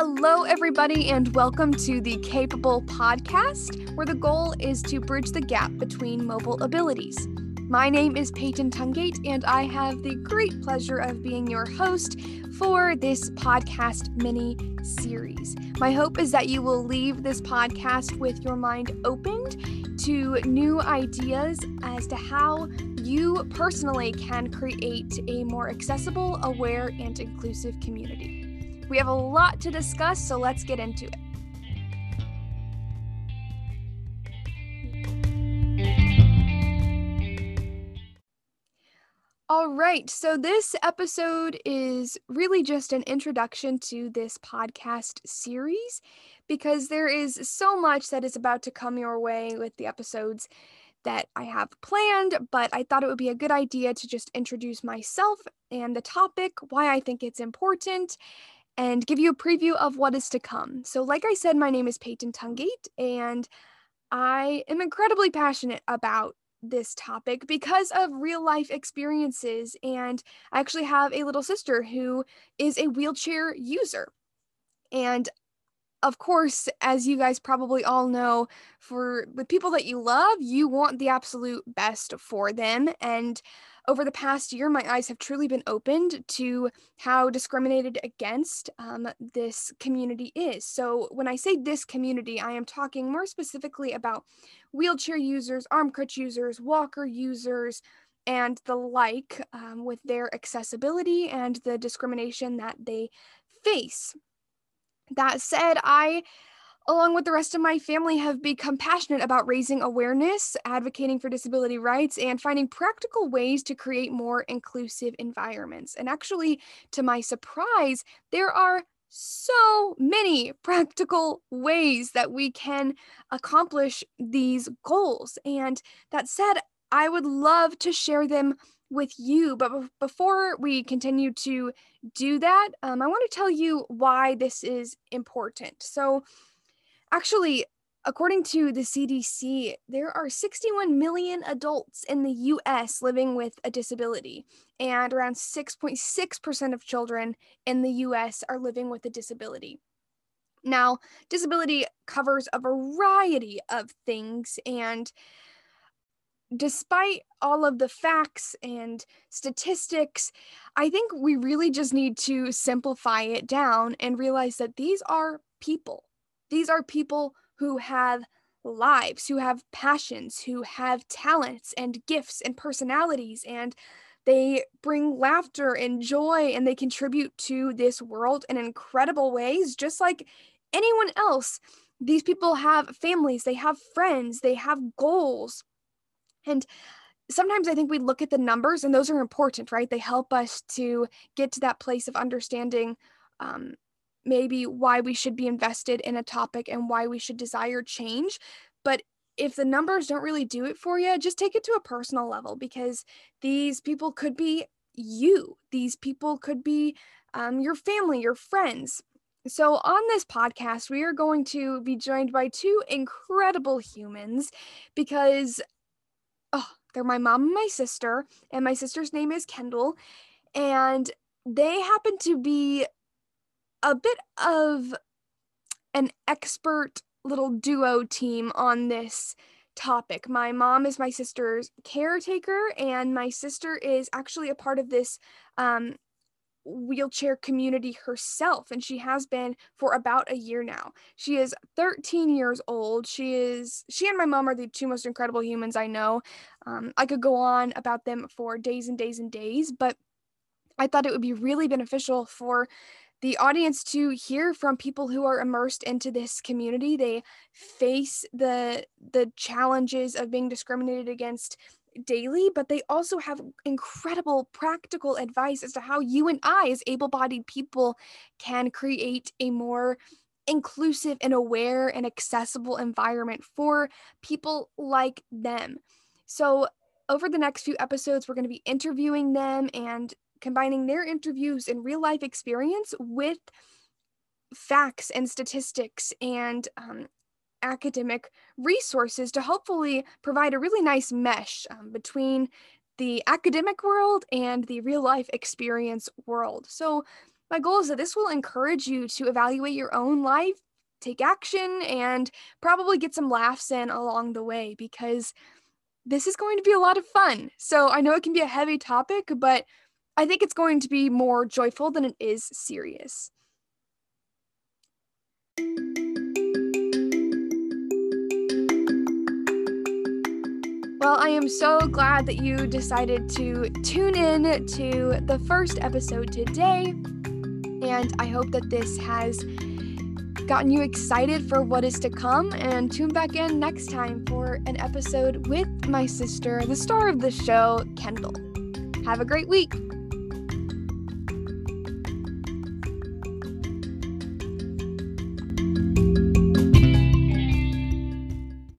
Hello, everybody, and welcome to the Capable Podcast, where the goal is to bridge the gap between mobile abilities. My name is Peyton Tungate, and I have the great pleasure of being your host for this podcast mini series. My hope is that you will leave this podcast with your mind opened to new ideas as to how you personally can create a more accessible, aware, and inclusive community. We have a lot to discuss, so let's get into it. All right, so this episode is really just an introduction to this podcast series because there is so much that is about to come your way with the episodes that I have planned, but I thought it would be a good idea to just introduce myself and the topic, why I think it's important, and give you a preview of what is to come. So, like I said, my name is Peyton Tungate, and I am incredibly passionate about this topic because of real life experiences. And I actually have a little sister who is a wheelchair user. And of course, as you guys probably all know, for with people that you love, you want the absolute best for them. And over the past year, my eyes have truly been opened to how discriminated against um, this community is. So, when I say this community, I am talking more specifically about wheelchair users, arm crutch users, walker users, and the like um, with their accessibility and the discrimination that they face. That said, I along with the rest of my family, have become passionate about raising awareness, advocating for disability rights, and finding practical ways to create more inclusive environments. And actually, to my surprise, there are so many practical ways that we can accomplish these goals. And that said, I would love to share them with you. But before we continue to do that, um, I want to tell you why this is important. So, Actually, according to the CDC, there are 61 million adults in the US living with a disability, and around 6.6% of children in the US are living with a disability. Now, disability covers a variety of things, and despite all of the facts and statistics, I think we really just need to simplify it down and realize that these are people. These are people who have lives, who have passions, who have talents and gifts and personalities, and they bring laughter and joy and they contribute to this world in incredible ways, just like anyone else. These people have families, they have friends, they have goals. And sometimes I think we look at the numbers, and those are important, right? They help us to get to that place of understanding um, maybe why we should be invested in a topic and why we should desire change. But if the numbers don't really do it for you, just take it to a personal level because these people could be you. These people could be um, your family, your friends. So, on this podcast, we are going to be joined by two incredible humans because, oh, they're my mom and my sister, and my sister's name is Kendall. And they happen to be a bit of an expert little duo team on this topic. My mom is my sister's caretaker, and my sister is actually a part of this um, wheelchair community herself, and she has been for about a year now. She is 13 years old. She is she and my mom are the two most incredible humans I know. Um, I could go on about them for days and days and days, but I thought it would be really beneficial for the audience to hear from people who are immersed into this community. They face the the challenges of being discriminated against daily but they also have incredible practical advice as to how you and I as able-bodied people can create a more inclusive and aware and accessible environment for people like them. So over the next few episodes we're going to be interviewing them and combining their interviews and real life experience with facts and statistics and um, academic resources to hopefully provide a really nice mesh um, between the academic world and the real life experience world. So, my goal is that this will encourage you to evaluate your own life, take action, and probably get some laughs in along the way because this is going to be a lot of fun. So I know it can be a heavy topic, but I think it's going to be more joyful than it is serious. Well, I am so glad that you decided to tune in to the first episode today. And I hope that this has gotten you excited for what is to come. And tune back in next time for an episode with my sister, the star of the show, Kendall. Have a great week.